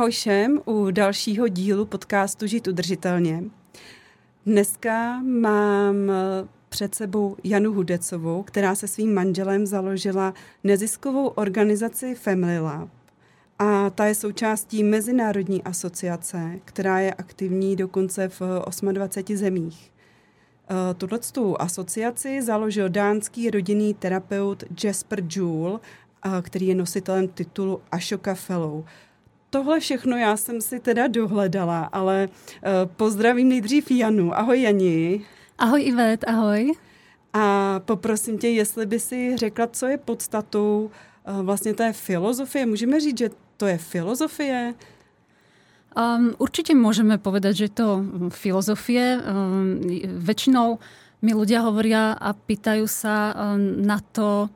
Ahoj všem u dalšího dílu podcastu Žít udržitelně. Dneska mám před sebou Janu Hudecovou, která se svým manželem založila neziskovou organizaci Family Lab. A ta je součástí mezinárodní asociace, která je aktivní dokonce v 28 zemích. Eh, Tuto asociaci založil dánský rodinný terapeut Jasper Joule, eh, který je nositelem titulu Ashoka Fellow. Tohle všechno já jsem si teda dohledala, ale uh, pozdravím nejdřív Janu. Ahoj Jani. Ahoj Ivet, ahoj. A poprosím tě, jestli by si řekla, co je podstatou uh, vlastně té filozofie. Můžeme říct, že to je filozofie? Um, určite môžeme povedať, že to filozofie. Um, väčšinou mi ľudia hovoria a pýtajú sa um, na to,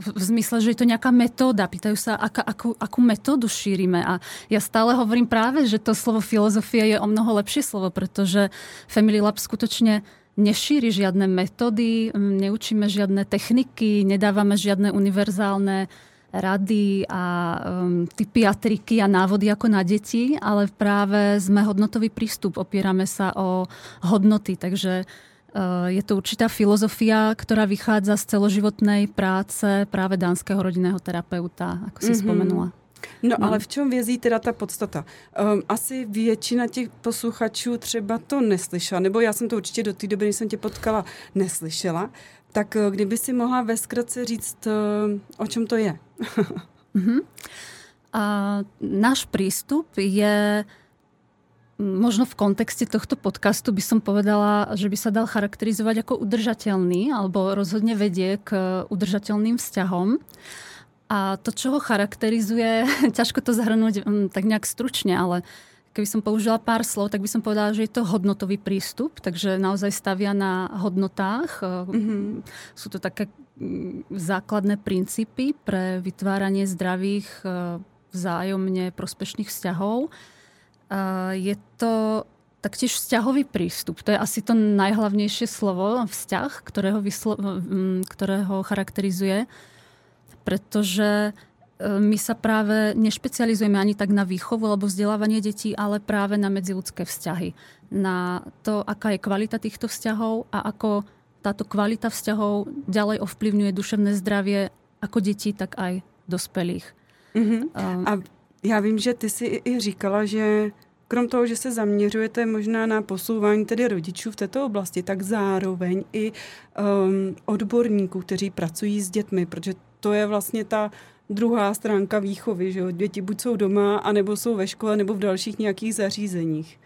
v zmysle, že je to nejaká metóda. Pýtajú sa, aká, akú, akú metódu šírime. A ja stále hovorím práve, že to slovo filozofia je o mnoho lepšie slovo, pretože Family Lab skutočne nešíri žiadne metódy, neučíme žiadne techniky, nedávame žiadne univerzálne rady a um, typy a triky a návody ako na deti, ale práve sme hodnotový prístup, opierame sa o hodnoty, takže je to určitá filozofia, ktorá vychádza z celoživotnej práce práve dánskeho rodinného terapeuta, ako si mm-hmm. spomenula. No, no ale v čem vězí teda ta podstata? Um, asi většina těch posluchačů třeba to neslyšela, nebo já jsem to určitě do té doby, než jsem tě potkala, neslyšela. Tak eh, kdyby si mohla ve zkratce říct, uh, o čem to je? mm-hmm. A náš prístup je možno v kontexte tohto podcastu by som povedala, že by sa dal charakterizovať ako udržateľný alebo rozhodne vedie k udržateľným vzťahom. A to, čo ho charakterizuje, ťažko to zhrnúť mm, tak nejak stručne, ale keby som použila pár slov, tak by som povedala, že je to hodnotový prístup, takže naozaj stavia na hodnotách. Mm-hmm. Sú to také mm, základné princípy pre vytváranie zdravých, e, vzájomne prospešných vzťahov je to taktiež vzťahový prístup. To je asi to najhlavnejšie slovo, vzťah, ktorého, vyslo- ktorého charakterizuje, pretože e, my sa práve nešpecializujeme ani tak na výchovu alebo vzdelávanie detí, ale práve na medziludské vzťahy. Na to, aká je kvalita týchto vzťahov a ako táto kvalita vzťahov ďalej ovplyvňuje duševné zdravie ako detí, tak aj dospelých. Um, a já vím, že ty si i říkala, že krom toho, že se zaměřujete možná na posouvání tedy rodičů v této oblasti, tak zároveň i um, odborníků, kteří pracují s dětmi, protože to je vlastně ta druhá stránka výchovy, že děti buď jsou doma, anebo jsou ve škole, nebo v dalších nějakých zařízeních.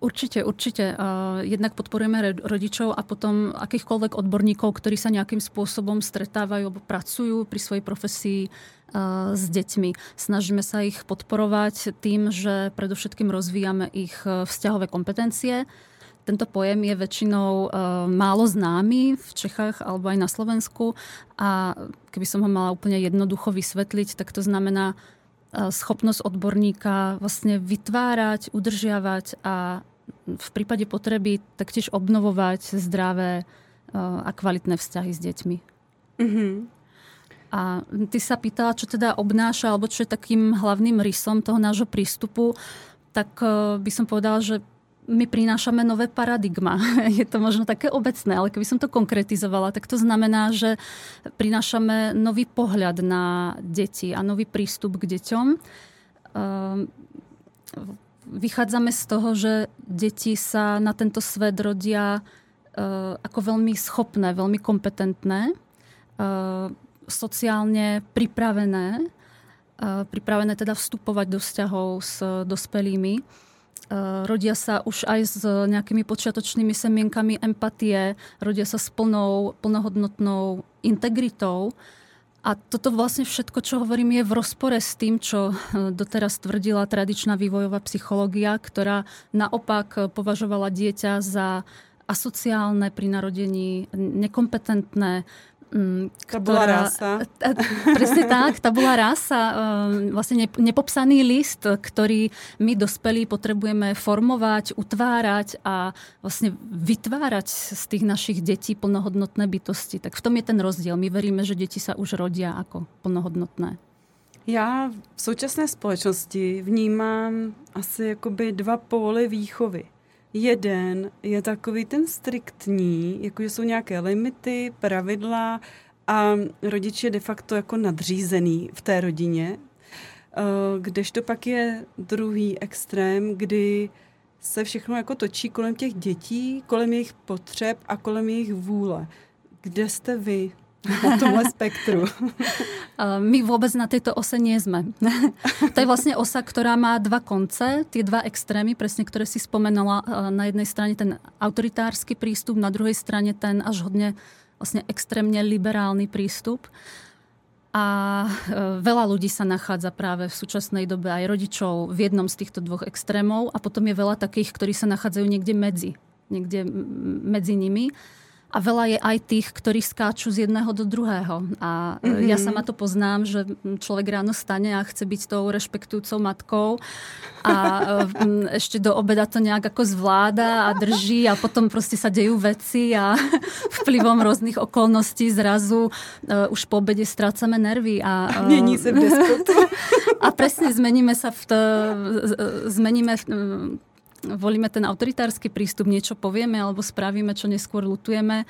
Určite, určite. Jednak podporujeme rodičov a potom akýchkoľvek odborníkov, ktorí sa nejakým spôsobom stretávajú alebo pracujú pri svojej profesii s deťmi. Snažíme sa ich podporovať tým, že predovšetkým rozvíjame ich e, vzťahové kompetencie. Tento pojem je väčšinou e, málo známy v Čechách alebo aj na Slovensku a keby som ho mala úplne jednoducho vysvetliť, tak to znamená e, schopnosť odborníka vlastne vytvárať, udržiavať a v prípade potreby taktiež obnovovať zdravé a kvalitné vzťahy s deťmi. Mm-hmm. A ty sa pýtala, čo teda obnáša, alebo čo je takým hlavným rysom toho nášho prístupu, tak by som povedala, že my prinášame nové paradigma. Je to možno také obecné, ale keby som to konkretizovala, tak to znamená, že prinášame nový pohľad na deti a nový prístup k deťom vychádzame z toho, že deti sa na tento svet rodia uh, ako veľmi schopné, veľmi kompetentné, uh, sociálne pripravené, uh, pripravené teda vstupovať do vzťahov s dospelými rodia sa už aj s nejakými počiatočnými semienkami empatie, rodia sa s plnou, plnohodnotnou integritou. A toto vlastne všetko, čo hovorím, je v rozpore s tým, čo doteraz tvrdila tradičná vývojová psychológia, ktorá naopak považovala dieťa za asociálne pri narodení, nekompetentné, tabula rása. Presne tak, tabula rása, ehm, vlastne nepopsaný list, ktorý my dospelí potrebujeme formovať, utvárať a vlastne vytvárať z tých našich detí plnohodnotné bytosti. Tak v tom je ten rozdiel. My veríme, že deti sa už rodia ako plnohodnotné. Já v současné společnosti vnímám asi jakoby dva póly výchovy. Jeden je takový ten striktní, jakože jsou nějaké limity, pravidla a rodič je de facto jako nadřízený v té rodině. Eh, kdežto pak je druhý extrém, kdy se všechno jako točí kolem těch dětí, kolem jejich potřeb a kolem jejich vůle. Kde jste vy na tomhle spektru? My vôbec na tejto ose nie sme. to je vlastne osa, ktorá má dva konce, tie dva extrémy, presne ktoré si spomenula. Na jednej strane ten autoritársky prístup, na druhej strane ten až hodne vlastne extrémne liberálny prístup. A e, veľa ľudí sa nachádza práve v súčasnej dobe aj rodičov v jednom z týchto dvoch extrémov a potom je veľa takých, ktorí sa nachádzajú niekde medzi, niekde medzi nimi a veľa je aj tých, ktorí skáču z jedného do druhého. A mm-hmm. ja sama to poznám, že človek ráno stane a chce byť tou rešpektujúcou matkou a e, ešte do obeda to nejak ako zvláda a drží a potom proste sa dejú veci a vplyvom rôznych okolností zrazu uh, už po obede strácame nervy. A, uh, Mení sa v A presne zmeníme sa v... To, zmeníme v, volíme ten autoritársky prístup, niečo povieme alebo spravíme, čo neskôr lutujeme.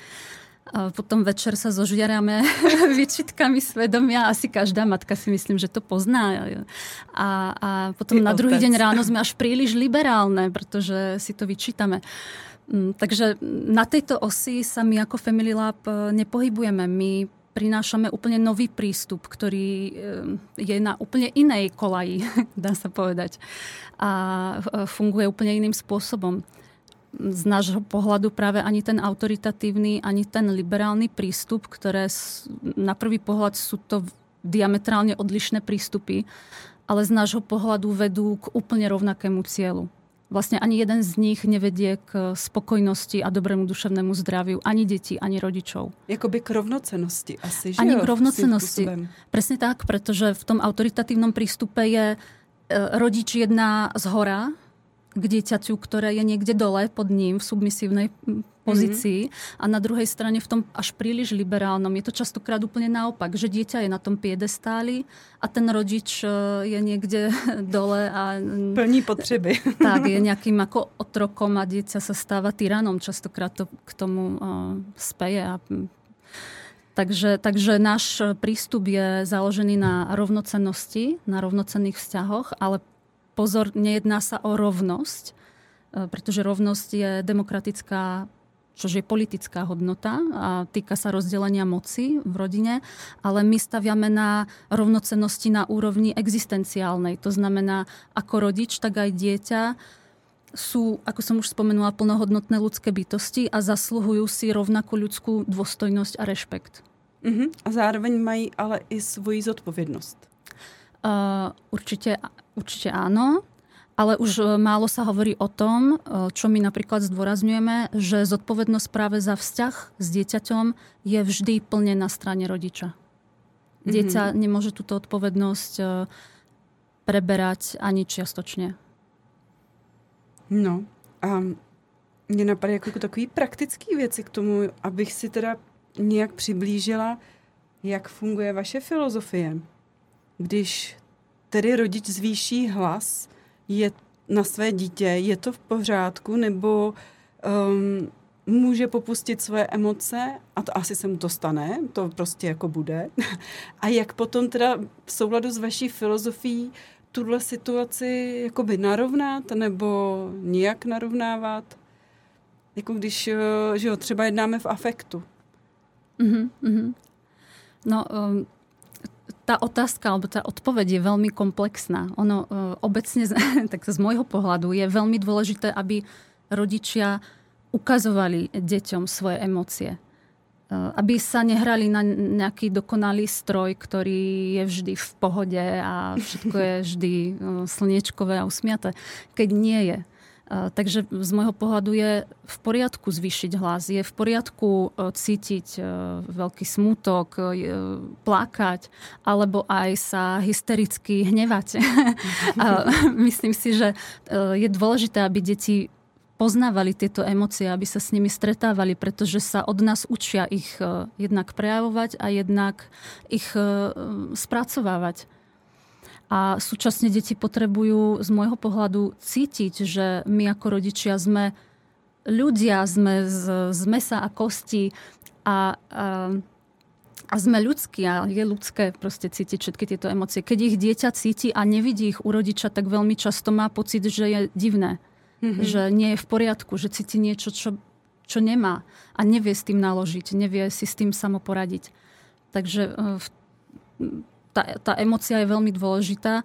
A potom večer sa zožiarame výčitkami svedomia. Asi každá matka si myslím, že to pozná. A, a potom Ty na druhý otec. deň ráno sme až príliš liberálne, pretože si to vyčítame. Mm, takže na tejto osi sa my ako Family Lab e, nepohybujeme. My prinášame úplne nový prístup, ktorý eh, je na úplne inej kolaji, dá sa povedať. A eh, funguje úplne iným spôsobom. Z nášho pohľadu práve ani ten autoritatívny, ani ten liberálny prístup, ktoré na prvý pohľad sú to diametrálne odlišné prístupy, ale z nášho pohľadu vedú k úplne rovnakému cieľu vlastne ani jeden z nich nevedie k spokojnosti a dobrému duševnému zdraviu ani detí, ani rodičov. Jakoby k rovnocenosti asi, že Ani jo, k rovnocenosti. Presne tak, pretože v tom autoritatívnom prístupe je e, rodič jedná z hora k dieťaťu, ktoré je niekde dole pod ním v submisívnej pozícii mm-hmm. a na druhej strane v tom až príliš liberálnom je to častokrát úplne naopak, že dieťa je na tom piedestáli a ten rodič e, je niekde dole a... Plní potřeby. Tak, je nejakým ako otrokom a dieťa sa stáva tyranom. Častokrát to k tomu uh, speje a Takže, takže náš prístup je založený na rovnocennosti, na rovnocenných vzťahoch, ale pozor, nejedná sa o rovnosť, e, pretože rovnosť je demokratická čo je politická hodnota a týka sa rozdelenia moci v rodine, ale my staviame na rovnocenosti na úrovni existenciálnej. To znamená, ako rodič, tak aj dieťa sú, ako som už spomenula, plnohodnotné ľudské bytosti a zasluhujú si rovnakú ľudskú dôstojnosť a rešpekt. Uh-huh. A zároveň mají ale i svoji zodpovednosť. Uh, určite, určite áno. Ale už e, málo sa hovorí o tom, e, čo my napríklad zdôrazňujeme, že zodpovednosť práve za vzťah s dieťaťom je vždy plne na strane rodiča. Dieťa mm-hmm. nemôže túto odpovednosť e, preberať ani čiastočne. No a mě napadají jako takový praktický věci k tomu, abych si teda nějak přiblížila, jak funguje vaše filozofie. Když tedy rodič zvýší hlas, je na své dítě, je to v pořádku, nebo um, může popustit svoje emoce a to asi se mu to stane, to prostě jako bude. A jak potom teda v souladu s vaší filozofií tuhle situaci jakoby narovnat nebo nijak narovnávat? Jako když, eh, že jo, třeba jednáme v afektu. Mm-hmm. No, um, tá tá otázka alebo tá odpoveď je veľmi komplexná. Ono uh, obecne, tak z môjho pohľadu, je veľmi dôležité, aby rodičia ukazovali deťom svoje emócie. Uh, aby sa nehrali na nejaký dokonalý stroj, ktorý je vždy v pohode a všetko je vždy uh, slniečkové a usmiaté. Keď nie je. Takže z môjho pohľadu je v poriadku zvýšiť hlas, je v poriadku e, cítiť e, veľký smútok, e, plakať, alebo aj sa hystericky hnevať. Myslím si, že je dôležité, aby deti poznávali tieto emócie, aby sa s nimi stretávali, pretože sa od nás učia ich jednak prejavovať a jednak ich spracovávať. A súčasne deti potrebujú z môjho pohľadu cítiť, že my ako rodičia sme ľudia, sme z, z mesa a kosti a, a, a sme ľudskí a je ľudské proste cítiť všetky tieto emócie. Keď ich dieťa cíti a nevidí ich u rodiča, tak veľmi často má pocit, že je divné. Mm-hmm. Že nie je v poriadku, že cíti niečo, čo, čo nemá a nevie s tým naložiť, nevie si s tým samoporadiť. Takže e, v, tá, tá emocia je veľmi dôležitá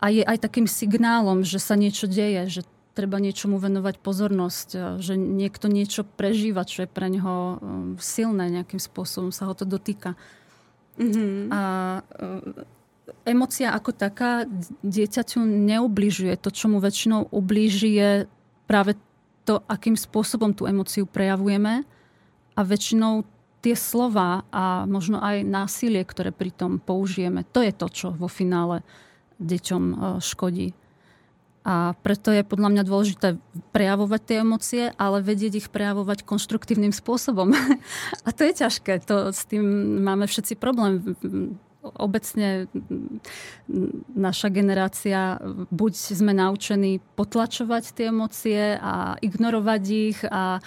a je aj takým signálom, že sa niečo deje, že treba niečomu venovať pozornosť, že niekto niečo prežíva, čo je pre neho um, silné, nejakým spôsobom sa ho to dotýka. Mm-hmm. A uh, emocia ako taká dieťaťu neubližuje. To, čo mu väčšinou ublíži, je práve to, akým spôsobom tú emociu prejavujeme a väčšinou tie slova a možno aj násilie, ktoré pri tom použijeme, to je to, čo vo finále deťom e, škodí. A preto je podľa mňa dôležité prejavovať tie emócie, ale vedieť ich prejavovať konštruktívnym spôsobom. A to je ťažké. To, s tým máme všetci problém obecne naša generácia, buď sme naučení potlačovať tie emócie a ignorovať ich a e,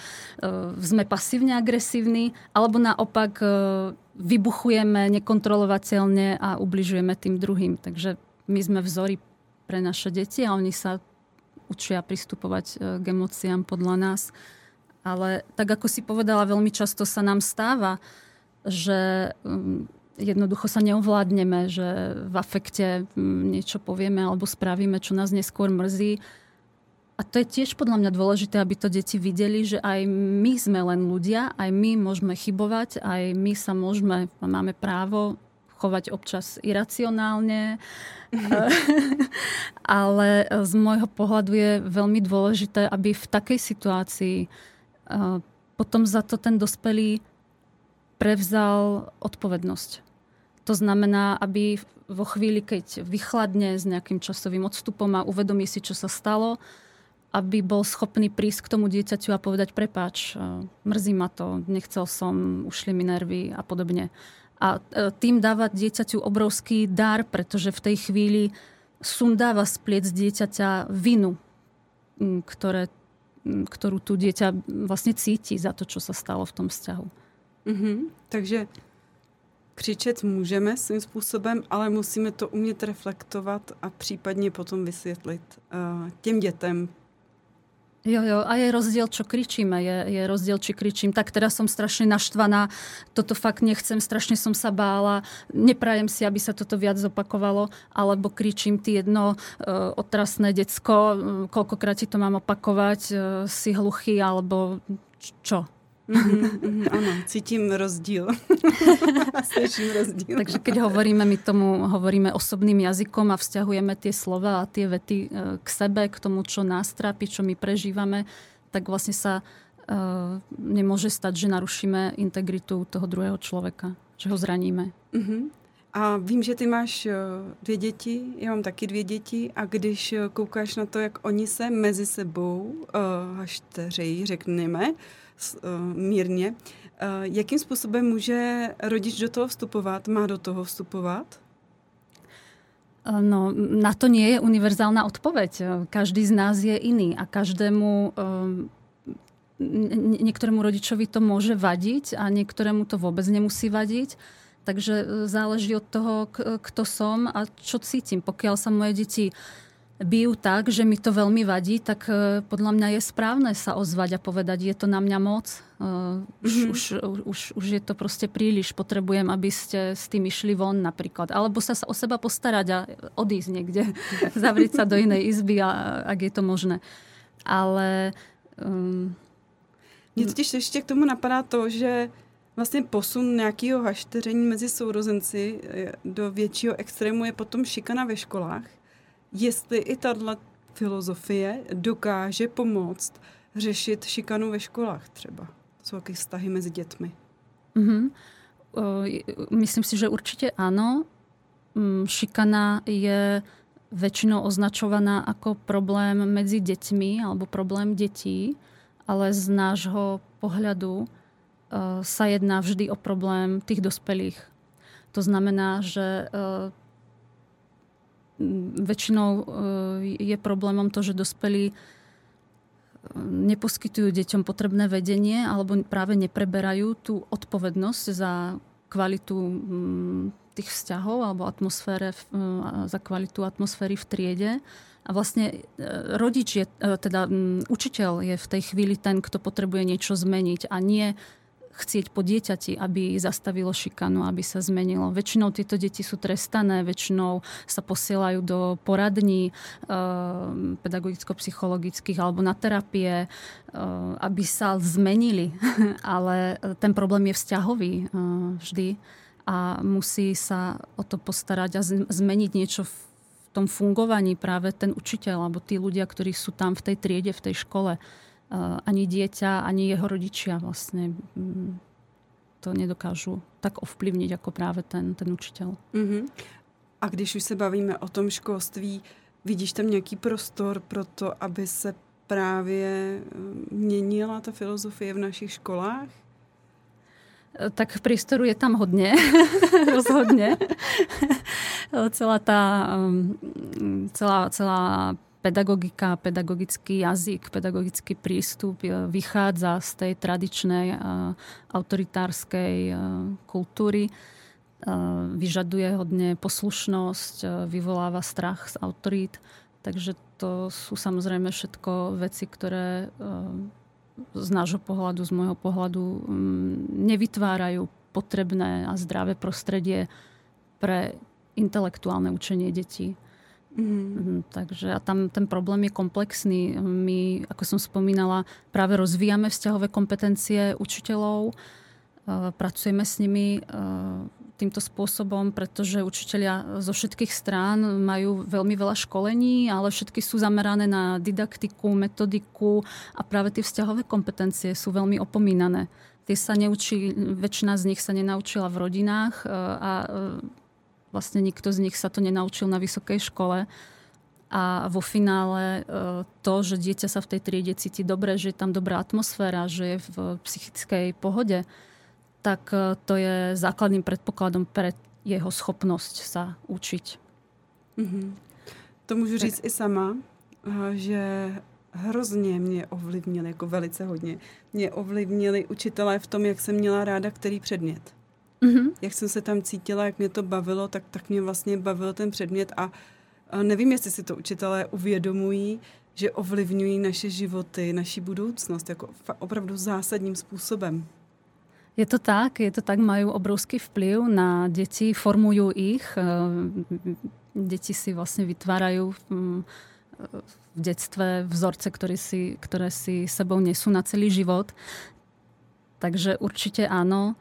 sme pasívne agresívni, alebo naopak e, vybuchujeme nekontrolovateľne a ubližujeme tým druhým. Takže my sme vzory pre naše deti a oni sa učia pristupovať e, k emóciám podľa nás. Ale tak ako si povedala, veľmi často sa nám stáva, že jednoducho sa neovládneme, že v afekte mm, niečo povieme alebo spravíme, čo nás neskôr mrzí. A to je tiež podľa mňa dôležité, aby to deti videli, že aj my sme len ľudia, aj my môžeme chybovať, aj my sa môžeme, máme právo chovať občas iracionálne. Ale z môjho pohľadu je veľmi dôležité, aby v takej situácii potom za to ten dospelý prevzal odpovednosť. To znamená, aby vo chvíli, keď vychladne s nejakým časovým odstupom a uvedomí si, čo sa stalo, aby bol schopný prísť k tomu dieťaťu a povedať prepáč, e, mrzí ma to, nechcel som, ušli mi nervy a podobne. A e, tým dáva dieťaťu obrovský dar, pretože v tej chvíli sundáva z pliec dieťaťa vinu, ktoré, ktorú tu dieťa vlastne cíti za to, čo sa stalo v tom vzťahu. Mm-hmm. Takže křičet můžeme svým způsobem, ale musíme to umět reflektovat a případně potom vysvětlit uh, těm dětem, Jo, jo, a je rozdiel, čo kričíme. Je, je rozdiel, či kričím, tak teraz som strašne naštvaná, toto fakt nechcem, strašne som sa bála, neprajem si, aby sa toto viac zopakovalo, alebo kričím, ty jedno uh, otrasné decko, uh, koľkokrát ti to mám opakovať, uh, si hluchý, alebo čo? Mm-hmm, áno, cítim rozdiel. Slyším rozdiel. Takže keď hovoríme, my tomu hovoríme osobným jazykom a vzťahujeme tie slova a tie vety e, k sebe, k tomu, čo nás trápi, čo my prežívame, tak vlastne sa uh, nemôže stať, že narušíme integritu toho druhého človeka, že ho zraníme. Mm-hmm. A vím, že ty máš e, dvě děti, já mám taky dvě děti a když koukáš na to, jak oni se mezi sebou uh, hašteřejí, řekneme, Eh, mírně. Eh, jakým způsobem může rodič do toho vstupovat? Má do toho vstupovat? Eh, no, na to nie je univerzálna odpoveď. Každý z nás je iný a každému niektorému rodičovi to môže vadiť a niektorému to vôbec nemusí vadiť. Takže záleží od toho, kto som a čo cítim. Pokiaľ sa moje deti bijú tak, že mi to veľmi vadí, tak uh, podľa mňa je správne sa ozvať a povedať, je to na mňa moc. Uh, mm-hmm. už, už, už je to proste príliš. Potrebujem, aby ste s tým išli von napríklad. Alebo sa o seba postarať a odísť niekde. Zavrieť sa do inej izby, a, ak je to možné. Ale... Um, totiž ještě k tomu napadá to, že vlastně posun nějakého hašteření mezi sourozenci eh, do většího extrému je potom šikana ve školách. Jestli i tahle filozofie dokáže pomoct řešit šikanu ve školách třeba. Jsou jaké vztahy mezi dětmi. Mm-hmm. Myslím si, že určite áno. Mm, šikana je väčšinou označovaná ako problém medzi deťmi alebo problém detí, ale z nášho pohľadu Eh, sa jedná vždy o problém tých dospelých. To znamená, že eh, väčšinou eh, je problémom to, že dospelí neposkytujú deťom potrebné vedenie alebo práve nepreberajú tú odpovednosť za kvalitu mm, tých vzťahov alebo atmosfére, za kvalitu atmosféry v triede. A vlastne rodič je, teda mm, učiteľ je v tej chvíli ten, kto potrebuje niečo zmeniť a nie chcieť po dieťati, aby zastavilo šikanu, aby sa zmenilo. Väčšinou tieto deti sú trestané, väčšinou sa posielajú do poradní e, pedagogicko-psychologických alebo na terapie, e, aby sa zmenili. Ale ten problém je vzťahový e, vždy a musí sa o to postarať a zmeniť niečo v tom fungovaní práve ten učiteľ alebo tí ľudia, ktorí sú tam v tej triede, v tej škole. Eh, ani dieťa, ani jeho rodičia vlastne mm, to nedokážu tak ovplyvniť ako práve ten, ten učiteľ. Mm-hmm. A když už se bavíme o tom školství, vidíš tam nějaký prostor pro to, aby se právě eh, měnila ta filozofie v našich školách? Eh, tak priestoru je tam hodne, rozhodne. celá tá, mm, celá, celá pedagogika, pedagogický jazyk, pedagogický prístup vychádza z tej tradičnej autoritárskej kultúry. Vyžaduje hodne poslušnosť, vyvoláva strach z autorít. Takže to sú samozrejme všetko veci, ktoré z nášho pohľadu, z môjho pohľadu nevytvárajú potrebné a zdravé prostredie pre intelektuálne učenie detí. Mm. Takže a tam ten problém je komplexný. My, ako som spomínala, práve rozvíjame vzťahové kompetencie učiteľov, pracujeme s nimi týmto spôsobom, pretože učiteľia zo všetkých strán majú veľmi veľa školení, ale všetky sú zamerané na didaktiku, metodiku a práve tie vzťahové kompetencie sú veľmi opomínané. Tie sa neučí, väčšina z nich sa nenaučila v rodinách a Vlastne nikto z nich sa to nenaučil na vysokej škole. A vo finále e, to, že dieťa sa v tej triede cíti dobre, že je tam dobrá atmosféra, že je v psychickej pohode, tak e, to je základným predpokladom pre jeho schopnosť sa učiť. Mm-hmm. To můžu říct i sama, e, že hrozně mě ovlivnili, jako velice hodně, mě ovlivnili učitelé v tom, jak jsem měla ráda který předmět. Mm-hmm. Jak jsem se tam cítila, jak mě to bavilo, tak, tak mě vlastně bavil ten předmět a, nevím, jestli si to učitelé uvědomují, že ovlivňují naše životy, naši budoucnost jako opravdu zásadním způsobem. Je to tak, je to tak, majú obrovský vplyv na deti, formujú ich. Eh, deti si vlastne vytvárajú mm, v detstve vzorce, ktoré si, ktoré si sebou nesú na celý život. Takže určite áno.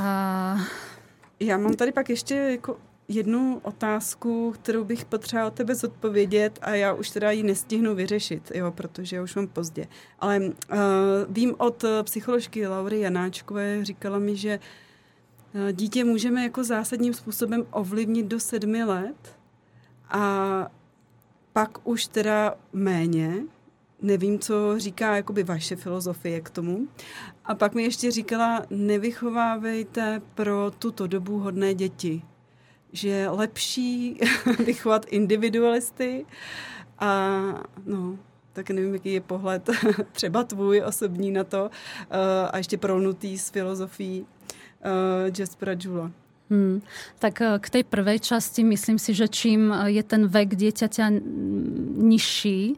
A já mám tady pak ještě jako jednu otázku, kterou bych potřebovala od tebe zodpovědět a já už teda ji nestihnu vyřešit, jo, protože už mám pozdě. Ale uh, vím od psycholožky Laury Janáčkové, říkala mi, že uh, dítě můžeme jako zásadním způsobem ovlivnit do sedmi let a pak už teda méně, nevím, co říká jakoby vaše filozofie k tomu. A pak mi ještě říkala, nevychovávejte pro tuto dobu hodné děti. Že je lepší vychovat individualisty a no, tak nevím, jaký je pohled třeba tvůj osobní na to uh, a ještě prolnutý s filozofií uh, Jaspera Jula. Hmm. Tak k tej prvej časti myslím si, že čím je ten vek dieťaťa nižší,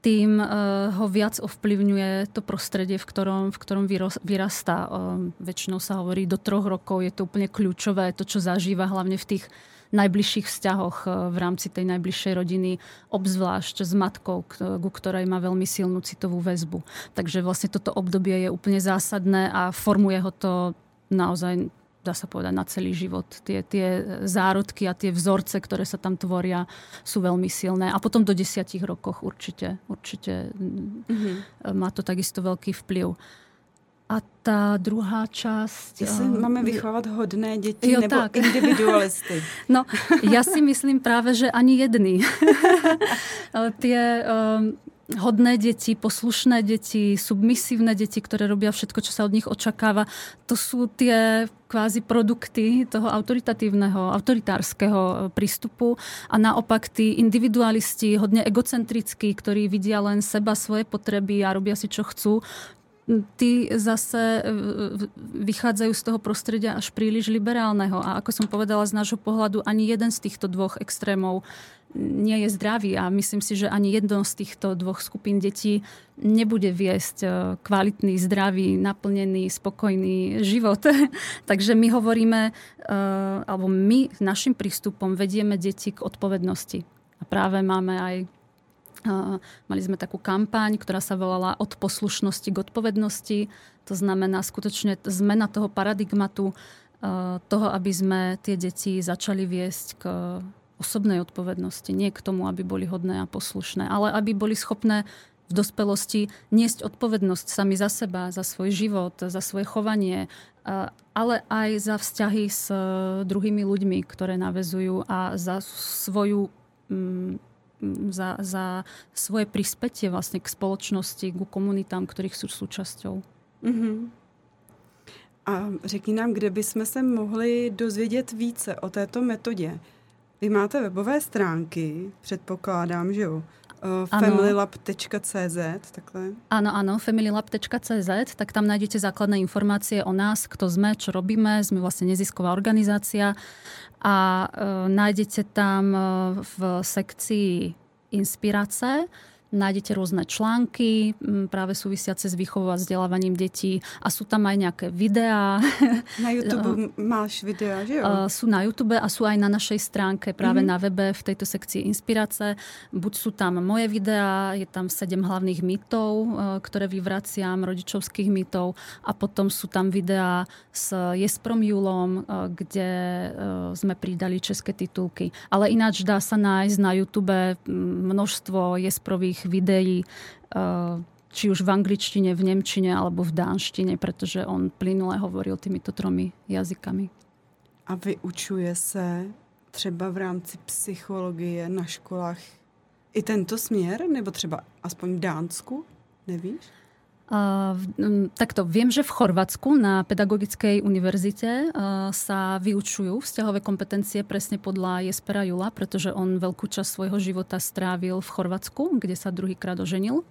tým uh, ho viac ovplyvňuje to prostredie, v ktorom, v ktorom vyrastá. Uh, väčšinou sa hovorí, do troch rokov je to úplne kľúčové, to, čo zažíva hlavne v tých najbližších vzťahoch uh, v rámci tej najbližšej rodiny, obzvlášť s matkou, ku ktorej má veľmi silnú citovú väzbu. Takže vlastne toto obdobie je úplne zásadné a formuje ho to naozaj dá sa povedať, na celý život. Tie, tie zárodky a tie vzorce, ktoré sa tam tvoria, sú veľmi silné. A potom do desiatich rokoch určite, určite mm-hmm. má to takisto veľký vplyv. A tá druhá časť... Jestli uh, máme vychovať hodné deti jo, nebo tak. individualisty. No, ja si myslím práve, že ani jedný. Tie um, hodné deti, poslušné deti, submisívne deti, ktoré robia všetko, čo sa od nich očakáva. To sú tie kvázi produkty toho autoritatívneho, autoritárskeho e, prístupu a naopak tí individualisti, hodne egocentrickí, ktorí vidia len seba, svoje potreby a robia si, čo chcú, tí zase e, vychádzajú z toho prostredia až príliš liberálneho. A ako som povedala, z nášho pohľadu ani jeden z týchto dvoch extrémov nie je zdravý a myslím si, že ani jedno z týchto dvoch skupín detí nebude viesť e, kvalitný, zdravý, naplnený, spokojný život. Takže my hovoríme, e, alebo my našim prístupom vedieme deti k odpovednosti. A práve máme aj Mali sme takú kampaň, ktorá sa volala Od poslušnosti k odpovednosti. To znamená skutočne zmena toho paradigmatu, toho, aby sme tie deti začali viesť k osobnej odpovednosti. Nie k tomu, aby boli hodné a poslušné, ale aby boli schopné v dospelosti niesť odpovednosť sami za seba, za svoj život, za svoje chovanie, ale aj za vzťahy s druhými ľuďmi, ktoré navezujú a za svoju mm, za, za svoje prispätie vlastne k spoločnosti, k komunitám, ktorých sú súčasťou. Mm-hmm. A řekni nám, kde bychom se mohli dozvědět více o této metodě. Vy máte webové stránky, předpokládám, že jo? Uh, familylab.cz, takhle. Áno, áno, familylab.cz, tak tam nájdete základné informácie o nás, kto sme, čo robíme. Sme vlastne nezisková organizácia a uh, nájdete tam uh, v sekcii inspirace nájdete rôzne články práve súvisiace s výchovou a vzdelávaním detí a sú tam aj nejaké videá. Na YouTube máš videá, že jo? Sú na YouTube a sú aj na našej stránke, práve mm-hmm. na webe v tejto sekcii Inspirace. Buď sú tam moje videá, je tam sedem hlavných mýtov, e, ktoré vyvraciam, rodičovských mýtov a potom sú tam videá s Jesprom Julom, e, kde e, sme pridali české titulky. Ale ináč dá sa nájsť na YouTube množstvo Jesprových tých videí eh, či už v angličtine, v nemčine alebo v dánštine, pretože on plynule hovoril týmito tromi jazykami. A vyučuje se třeba v rámci psychologie na školách i tento směr, nebo třeba aspoň v Dánsku, nevíš? Takto, viem, že v Chorvátsku na Pedagogickej univerzite uh, sa vyučujú vzťahové kompetencie presne podľa Jespera Jula, pretože on veľkú časť svojho života strávil v Chorvátsku, kde sa druhýkrát oženil.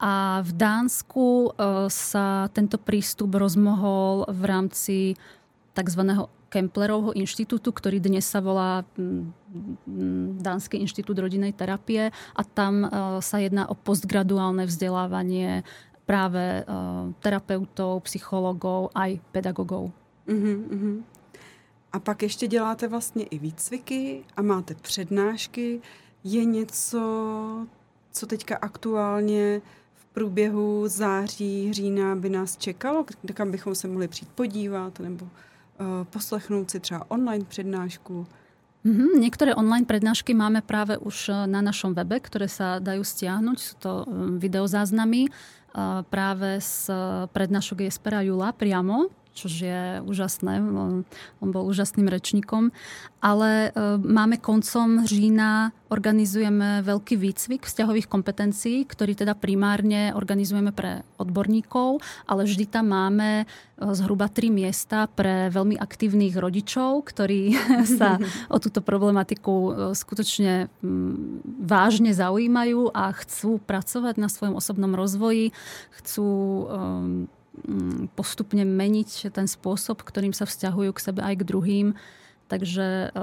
A v Dánsku uh, sa tento prístup rozmohol v rámci tzv. Kemplerovho inštitútu, ktorý dnes sa volá Dánsky inštitút rodinej terapie a tam sa jedná o postgraduálne vzdelávanie práve uh, terapeutov, psychologov, aj pedagogov. Uh-huh, uh-huh. A pak ještě děláte vlastně i výcviky a máte přednášky. Je něco, co teďka aktuálně v průběhu září, října by nás čekalo, kam bychom se mohli přijít podívat nebo uh, poslechnout si třeba online přednášku? Mm-hmm. Niektoré online prednášky máme práve už eh, na našom webe, ktoré sa dajú stiahnuť. Sú to videozáznamy práve z prednášok Jespera Jula priamo, čo je úžasné. On, on bol úžasným rečníkom. Ale e, máme koncom října, organizujeme veľký výcvik vzťahových kompetencií, ktorý teda primárne organizujeme pre odborníkov, ale vždy tam máme e, zhruba tri miesta pre veľmi aktívnych rodičov, ktorí sa o túto problematiku e, skutočne vážne zaujímajú a chcú pracovať na svojom osobnom rozvoji, chcú mm, postupne meniť ten spôsob, ktorým sa vzťahujú k sebe aj k druhým. Takže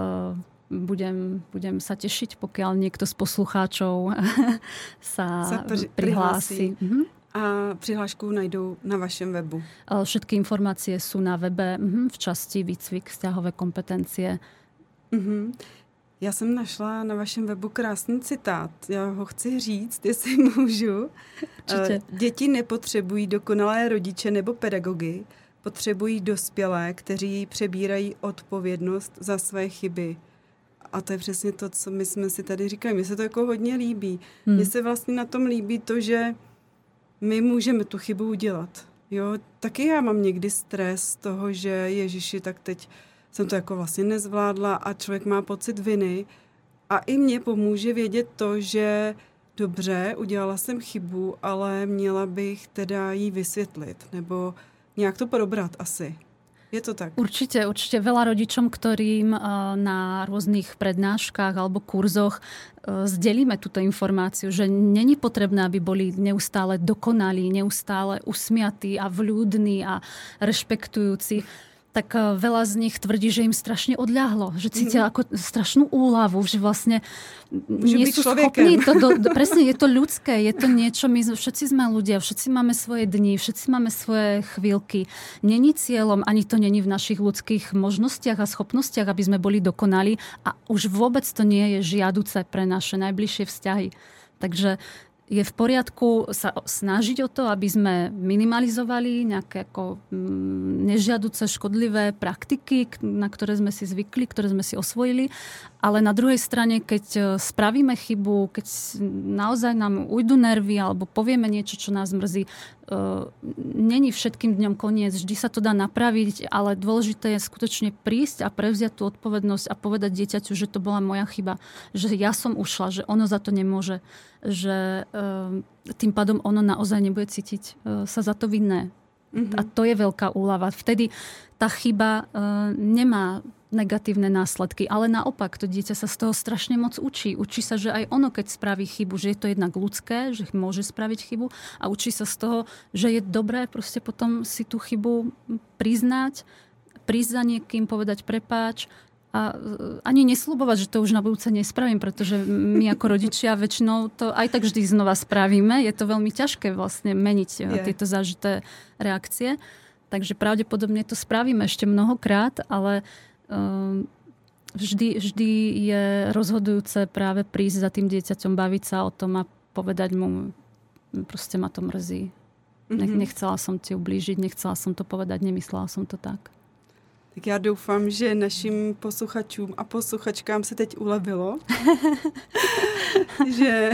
budem, budem sa tešiť, pokiaľ niekto z poslucháčov sa, sa pri, prihlási. Mhm. A přihlášku najdou na vašem webu? Všetky informácie sú na webe mhm, v časti výcvik vzťahové kompetencie. Mm-hmm. Já jsem našla na vašem webu krásný citát. Já ho chci říct, jestli můžu. Určitě. Děti nepotřebují dokonalé rodiče nebo pedagogy, potřebují dospělé, kteří přebírají odpovědnost za své chyby. A to je přesně to, co my jsme si tady říkali. Mně se to jako hodně líbí. Hmm. Mně se vlastně na tom líbí to, že my můžeme tu chybu udělat. Jo, taky já mám někdy stres toho, že Ježiši, tak teď jsem to jako vlastně nezvládla a člověk má pocit viny. A i mě pomůže vědět to, že dobře, udělala jsem chybu, ale měla bych teda jí vysvětlit nebo nějak to probrat asi. Je to tak? Určite, určite veľa rodičom, ktorým eh, na rôznych prednáškach alebo kurzoch eh, zdelíme túto informáciu, že není potrebné, aby boli neustále dokonalí, neustále usmiatí a vľúdni a rešpektujúci tak eh, veľa z nich tvrdí, že im strašne odľahlo, že cítia mm. ako strašnú úlavu, že vlastne Môže nie sú schopní. To do, do, presne, je to ľudské, je to niečo, my všetci sme ľudia, všetci máme svoje dni, všetci máme svoje chvíľky. Není cieľom, ani to není v našich ľudských možnostiach a schopnostiach, aby sme boli dokonali a už vôbec to nie je žiaduce pre naše najbližšie vzťahy. Takže je v poriadku sa snažiť o to, aby sme minimalizovali nejaké ako mm, nežiaduce, škodlivé praktiky, na ktoré sme si zvykli, ktoré sme si osvojili. Ale na druhej strane, keď e, spravíme chybu, keď naozaj nám ujdu nervy alebo povieme niečo, čo nás mrzí, není všetkým dňom koniec, vždy sa to dá napraviť, ale dôležité je skutočne prísť a prevziať tú odpovednosť a povedať dieťaťu, že to bola moja chyba, že ja som ušla, že ono za to nemôže, že uh, tým pádom ono naozaj nebude cítiť uh, sa za to vinné. Mm-hmm. A to je veľká úlava. Vtedy tá chyba nemá negatívne následky. Ale naopak, to dieťa sa z toho strašne moc učí. Učí sa, že aj ono, keď spraví chybu, že je to jednak ľudské, že môže spraviť chybu a učí sa z toho, že je dobré proste potom si tú chybu priznať, prísť za niekým, povedať prepáč, a ani neslubovať, že to už na budúce nespravím, pretože my ako rodičia väčšinou to aj tak vždy znova spravíme. Je to veľmi ťažké vlastne meniť je. tieto zažité reakcie. Takže pravdepodobne to spravíme ešte mnohokrát, ale Ehm, vždy, vždy je rozhodujúce práve prísť za tým dieťaťom, baviť sa o tom a povedať mu, proste ma to mrzí. Mm-hmm. Nechcela som ti ublížiť, nechcela som to povedať, nemyslela som to tak. Tak já doufám, že našim posluchačům a posluchačkám se teď ulevilo, že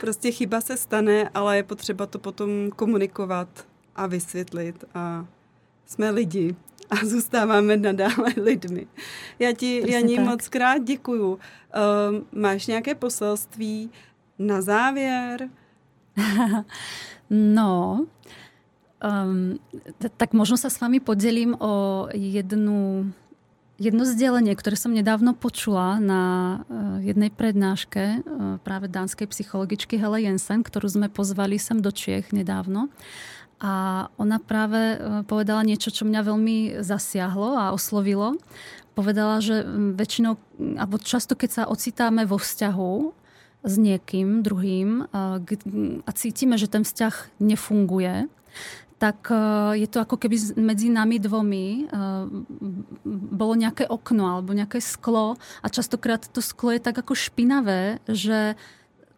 prostě chyba se stane, ale je potřeba to potom komunikovat a vysvětlit a jsme lidi a zůstáváme nadále lidmi. Já ti, Přesně Janí, tak. moc krát děkuju. Uh, máš nějaké poselství na závěr? no, um, tak možno sa s vami podelím o jednu Jedno zdelenie, ktoré som nedávno počula na uh, jednej prednáške uh, práve dánskej psychologičky Hele Jensen, ktorú sme pozvali sem do Čiech nedávno. A ona práve e, povedala niečo, čo mňa veľmi zasiahlo a oslovilo. Povedala, že väčšinou, alebo často keď sa ocitáme vo vzťahu s niekým druhým a cítime, že ten vzťah nefunguje, tak e, je to ako keby medzi nami dvomi e, bolo nejaké okno alebo nejaké sklo a častokrát to sklo je tak ako špinavé, že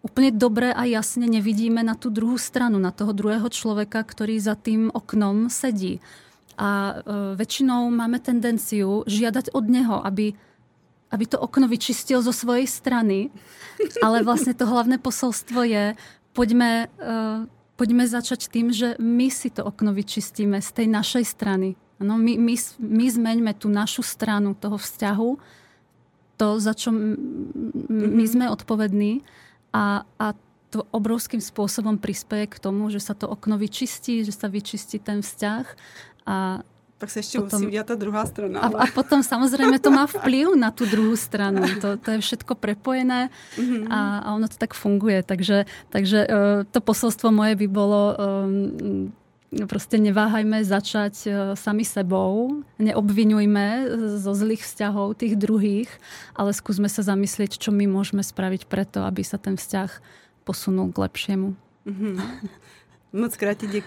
úplne dobre a jasne nevidíme na tú druhú stranu, na toho druhého človeka, ktorý za tým oknom sedí. A e, väčšinou máme tendenciu žiadať od neho, aby, aby to okno vyčistil zo svojej strany. Ale vlastne to hlavné posolstvo je, poďme, e, poďme začať tým, že my si to okno vyčistíme z tej našej strany. Ano, my, my, my zmeňme tú našu stranu toho vzťahu, to, za čo my sme odpovední a, a to obrovským spôsobom prispieje k tomu, že sa to okno vyčistí, že sa vyčistí ten vzťah a tak sa ešte potom, musí udiať tá druhá strana. Ale... A, a potom samozrejme to má vplyv na tú druhú stranu. To, to je všetko prepojené mm-hmm. a, a ono to tak funguje. Takže, takže uh, to posolstvo moje by bolo um, Proste neváhajme začať e, sami sebou, neobvinujme zo zlých vzťahov tých druhých, ale skúsme sa zamyslieť, čo my môžeme spraviť preto, aby sa ten vzťah posunul k lepšiemu. Mm-hmm. Moc krát ti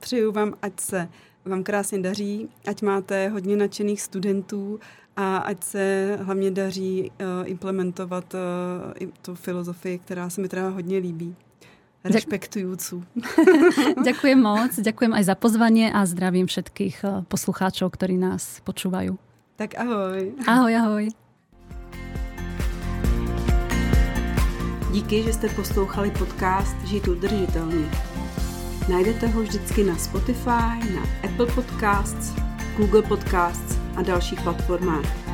přeju vám, ať se vám krásně daří, ať máte hodně nadšených studentů a ať se hlavně daří uh, implementovat uh, tu filozofii, která se mi teda hodně líbí. Rešpektujúcu. ďakujem moc, ďakujem aj za pozvanie a zdravím všetkých eh, poslucháčov, ktorí nás počúvajú. Tak ahoj. Ahoj, ahoj. Díky, že jste poslouchali podcast Žít udržitelně. Najdete ho vždycky na Spotify, na Apple Podcasts, Google Podcasts a dalších platformách.